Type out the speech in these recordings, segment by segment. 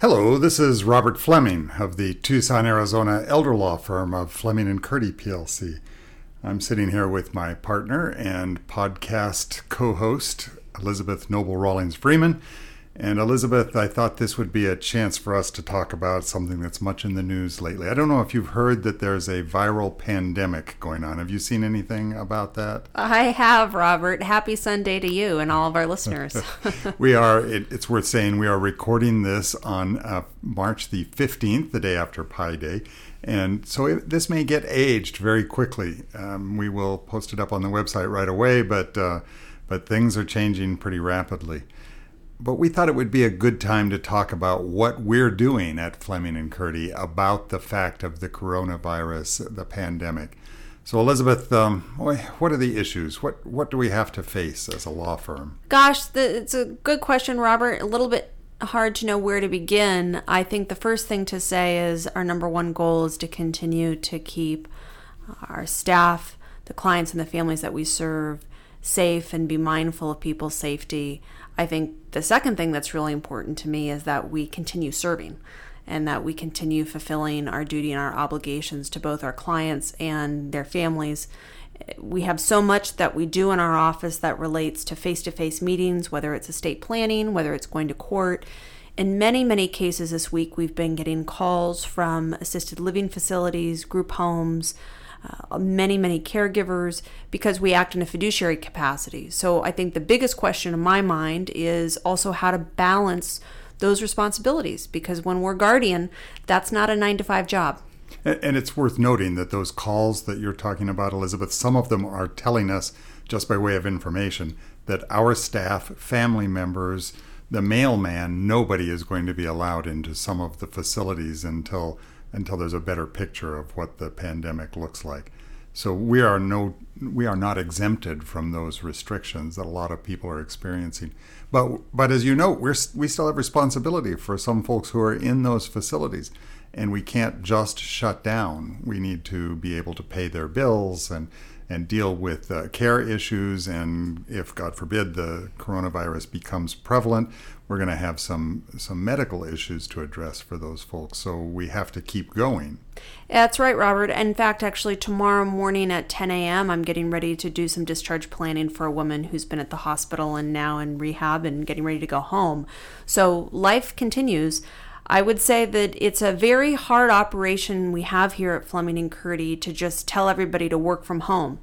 Hello, this is Robert Fleming of the Tucson, Arizona elder law firm of Fleming and Curti PLC. I'm sitting here with my partner and podcast co host, Elizabeth Noble Rawlings Freeman. And Elizabeth, I thought this would be a chance for us to talk about something that's much in the news lately. I don't know if you've heard that there's a viral pandemic going on. Have you seen anything about that? I have, Robert. Happy Sunday to you and all of our listeners. we are, it, it's worth saying, we are recording this on uh, March the 15th, the day after Pi Day. And so it, this may get aged very quickly. Um, we will post it up on the website right away, but, uh, but things are changing pretty rapidly but we thought it would be a good time to talk about what we're doing at Fleming and Curti about the fact of the coronavirus, the pandemic. So, Elizabeth, um, what are the issues? What what do we have to face as a law firm? Gosh, the, it's a good question, Robert. A little bit hard to know where to begin. I think the first thing to say is our number one goal is to continue to keep our staff, the clients, and the families that we serve safe and be mindful of people's safety. I think the second thing that's really important to me is that we continue serving and that we continue fulfilling our duty and our obligations to both our clients and their families. We have so much that we do in our office that relates to face to face meetings, whether it's estate planning, whether it's going to court. In many, many cases this week, we've been getting calls from assisted living facilities, group homes, uh, many, many caregivers because we act in a fiduciary capacity. So I think the biggest question in my mind is also how to balance those responsibilities because when we're guardian, that's not a nine to five job. And it's worth noting that those calls that you're talking about, Elizabeth, some of them are telling us, just by way of information, that our staff, family members, the mailman, nobody is going to be allowed into some of the facilities until until there's a better picture of what the pandemic looks like. So we are no we are not exempted from those restrictions that a lot of people are experiencing. But but as you know, we're we still have responsibility for some folks who are in those facilities and we can't just shut down. We need to be able to pay their bills and and deal with uh, care issues. And if, God forbid, the coronavirus becomes prevalent, we're going to have some some medical issues to address for those folks. So we have to keep going. That's right, Robert. In fact, actually, tomorrow morning at 10 a.m., I'm getting ready to do some discharge planning for a woman who's been at the hospital and now in rehab and getting ready to go home. So life continues. I would say that it's a very hard operation we have here at Fleming and Curti to just tell everybody to work from home.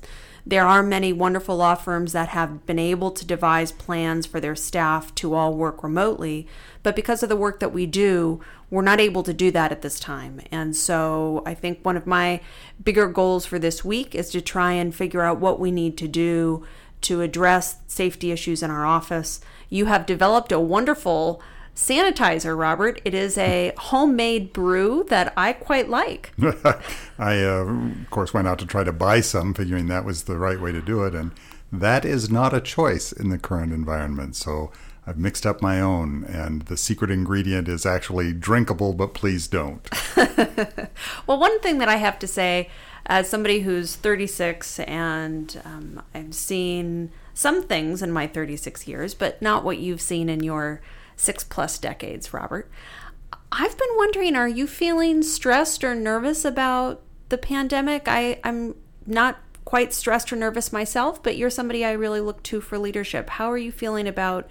There are many wonderful law firms that have been able to devise plans for their staff to all work remotely, but because of the work that we do, we're not able to do that at this time. And so I think one of my bigger goals for this week is to try and figure out what we need to do to address safety issues in our office. You have developed a wonderful sanitizer, Robert. It is a homemade brew that I quite like. I, uh, of course, went out to try to buy some, figuring that was the right way to do it. And that is not a choice in the current environment. So I've mixed up my own, and the secret ingredient is actually drinkable, but please don't. well, one thing that I have to say, as somebody who's 36 and um, I've seen some things in my 36 years, but not what you've seen in your six plus decades, Robert. I've been wondering are you feeling stressed or nervous about the pandemic? I, I'm not quite stressed or nervous myself, but you're somebody I really look to for leadership. How are you feeling about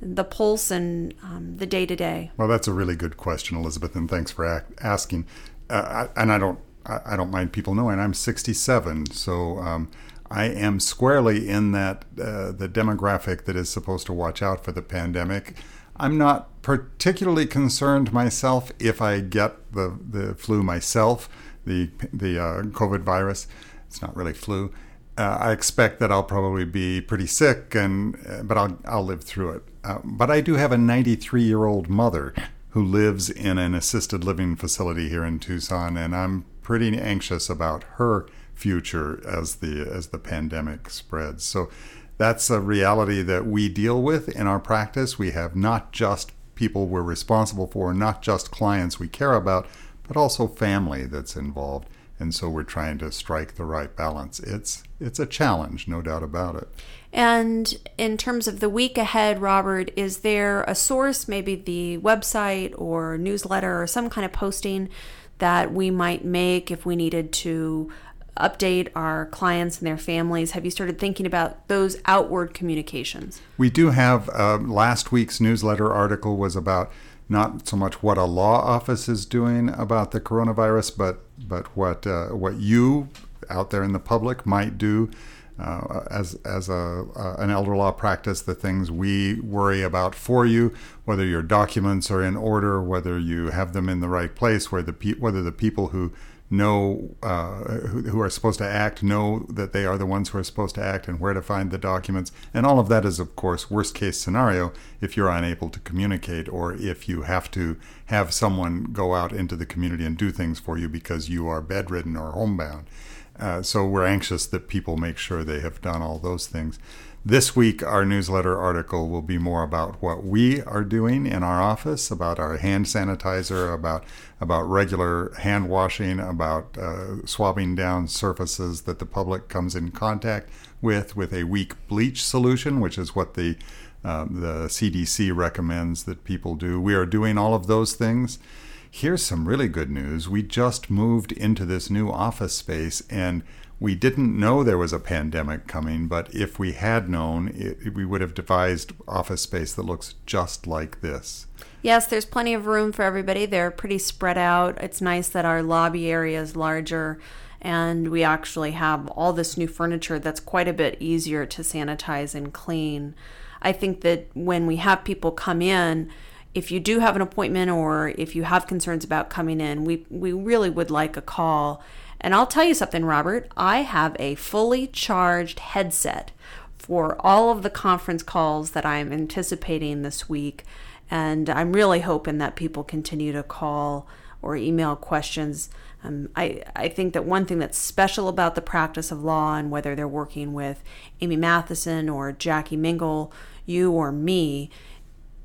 the pulse and um, the day to day? Well, that's a really good question, Elizabeth, and thanks for asking. Uh, I, and I don't, I, I, don't mind people knowing I'm 67, so um, I am squarely in that uh, the demographic that is supposed to watch out for the pandemic. I'm not particularly concerned myself if I get the, the flu myself, the, the uh, COVID virus. It's not really flu. Uh, I expect that I'll probably be pretty sick, and uh, but I'll I'll live through it. Uh, but I do have a 93 year old mother who lives in an assisted living facility here in Tucson, and I'm pretty anxious about her future as the as the pandemic spreads. So that's a reality that we deal with in our practice. We have not just people we're responsible for, not just clients we care about, but also family that's involved. and so we're trying to strike the right balance. It's it's a challenge, no doubt about it. And in terms of the week ahead, Robert, is there a source, maybe the website or newsletter or some kind of posting that we might make if we needed to update our clients and their families? Have you started thinking about those outward communications? We do have uh, last week's newsletter article was about not so much what a law office is doing about the coronavirus, but but what uh, what you out there in the public might do uh, as as a uh, an elder law practice. The things we worry about for you, whether your documents are in order, whether you have them in the right place, where the pe- whether the people who know uh, who, who, are supposed to act know that they are the ones who are supposed to act and where to find the documents. And all of that is of course worst case scenario if you're unable to communicate or if you have to have someone go out into the community and do things for you because you are bedridden or homebound. Uh, so we're anxious that people make sure they have done all those things this week, our newsletter article will be more about what we are doing in our office, about our hand sanitizer, about about regular hand washing, about uh, swabbing down surfaces that the public comes in contact with, with a weak bleach solution, which is what the um, the CDC recommends that people do. We are doing all of those things. Here's some really good news. We just moved into this new office space and we didn't know there was a pandemic coming, but if we had known, it, we would have devised office space that looks just like this. Yes, there's plenty of room for everybody. They're pretty spread out. It's nice that our lobby area is larger and we actually have all this new furniture that's quite a bit easier to sanitize and clean. I think that when we have people come in, if you do have an appointment or if you have concerns about coming in, we, we really would like a call and I'll tell you something, Robert, I have a fully charged headset for all of the conference calls that I'm anticipating this week. And I'm really hoping that people continue to call or email questions. Um, I, I think that one thing that's special about the practice of law and whether they're working with Amy Matheson or Jackie Mingle, you or me,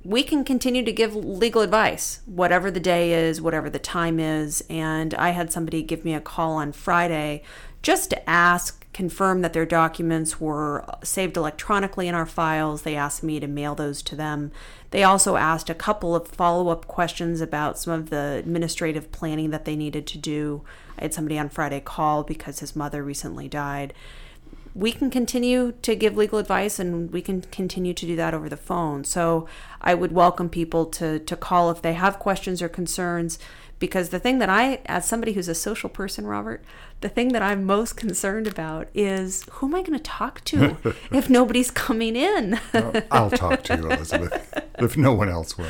we can continue to give legal advice, whatever the day is, whatever the time is. And I had somebody give me a call on Friday just to ask, confirm that their documents were saved electronically in our files. They asked me to mail those to them. They also asked a couple of follow up questions about some of the administrative planning that they needed to do. I had somebody on Friday call because his mother recently died we can continue to give legal advice and we can continue to do that over the phone. So I would welcome people to, to call if they have questions or concerns. Because the thing that I, as somebody who's a social person, Robert, the thing that I'm most concerned about is who am I going to talk to if nobody's coming in? I'll talk to you, Elizabeth, if no one else will.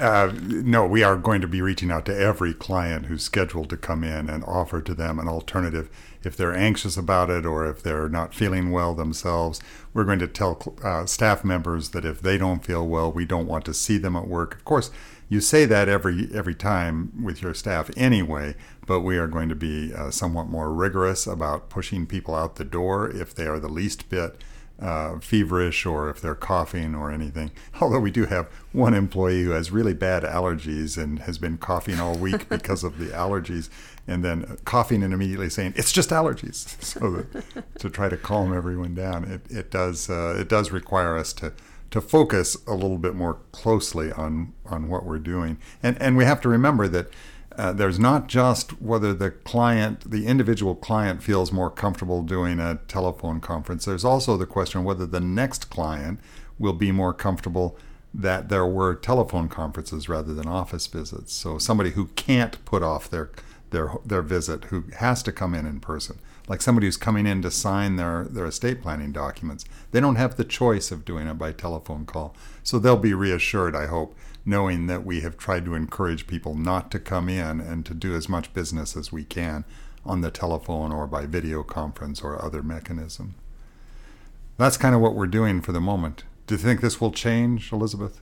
Uh, no, we are going to be reaching out to every client who's scheduled to come in and offer to them an alternative if they're anxious about it or if they're not feeling well themselves. We're going to tell uh, staff members that if they don't feel well, we don't want to see them at work. Of course, you say that every every time with your staff anyway, but we are going to be uh, somewhat more rigorous about pushing people out the door if they are the least bit uh, feverish or if they're coughing or anything. Although we do have one employee who has really bad allergies and has been coughing all week because of the allergies, and then coughing and immediately saying it's just allergies. So that, to try to calm everyone down, it, it does uh, it does require us to to focus a little bit more closely on on what we're doing, and and we have to remember that uh, there's not just whether the client, the individual client, feels more comfortable doing a telephone conference. There's also the question whether the next client will be more comfortable that there were telephone conferences rather than office visits. So somebody who can't put off their their their visit, who has to come in in person, like somebody who's coming in to sign their their estate planning documents, they don't have the choice of doing it by telephone call. So they'll be reassured, I hope, knowing that we have tried to encourage people not to come in and to do as much business as we can on the telephone or by video conference or other mechanism. That's kind of what we're doing for the moment. Do you think this will change, Elizabeth?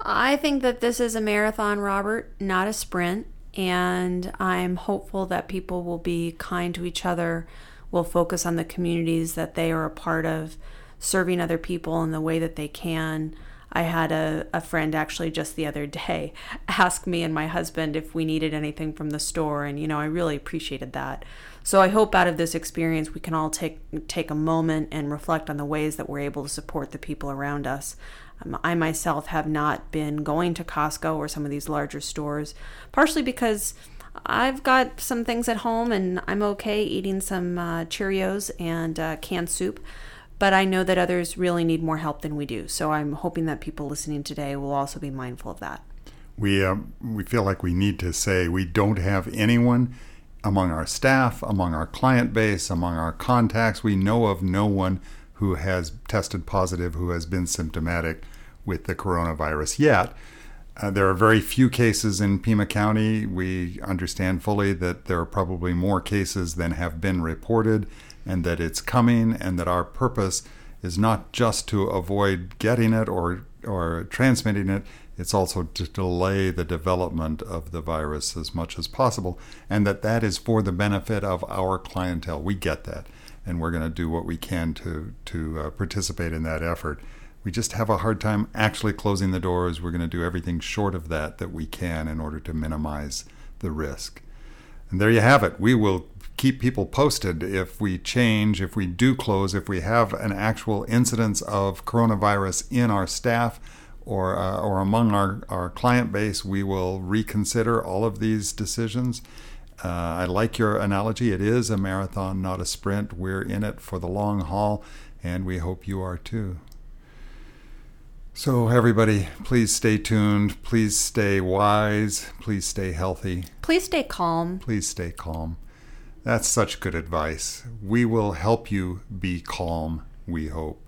I think that this is a marathon, Robert, not a sprint. And I'm hopeful that people will be kind to each other, will focus on the communities that they are a part of, serving other people in the way that they can. I had a, a friend actually just the other day ask me and my husband if we needed anything from the store, and you know, I really appreciated that. So I hope out of this experience we can all take take a moment and reflect on the ways that we're able to support the people around us. Um, I myself have not been going to Costco or some of these larger stores, partially because I've got some things at home and I'm okay eating some uh, Cheerios and uh, canned soup. But I know that others really need more help than we do. So I'm hoping that people listening today will also be mindful of that. We, uh, we feel like we need to say we don't have anyone among our staff, among our client base, among our contacts, we know of no one who has tested positive who has been symptomatic with the coronavirus yet. Uh, there are very few cases in Pima County. We understand fully that there are probably more cases than have been reported, and that it's coming, and that our purpose is not just to avoid getting it or, or transmitting it, it's also to delay the development of the virus as much as possible, and that that is for the benefit of our clientele. We get that, and we're going to do what we can to to uh, participate in that effort. We just have a hard time actually closing the doors. We're going to do everything short of that that we can in order to minimize the risk. And there you have it. We will keep people posted if we change, if we do close, if we have an actual incidence of coronavirus in our staff or, uh, or among our, our client base, we will reconsider all of these decisions. Uh, I like your analogy. It is a marathon, not a sprint. We're in it for the long haul, and we hope you are too. So, everybody, please stay tuned. Please stay wise. Please stay healthy. Please stay calm. Please stay calm. That's such good advice. We will help you be calm, we hope.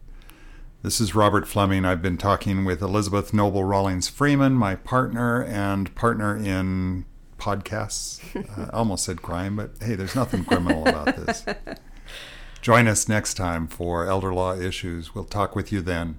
This is Robert Fleming. I've been talking with Elizabeth Noble Rawlings Freeman, my partner and partner in podcasts. Uh, I almost said crime, but hey, there's nothing criminal about this. Join us next time for Elder Law Issues. We'll talk with you then.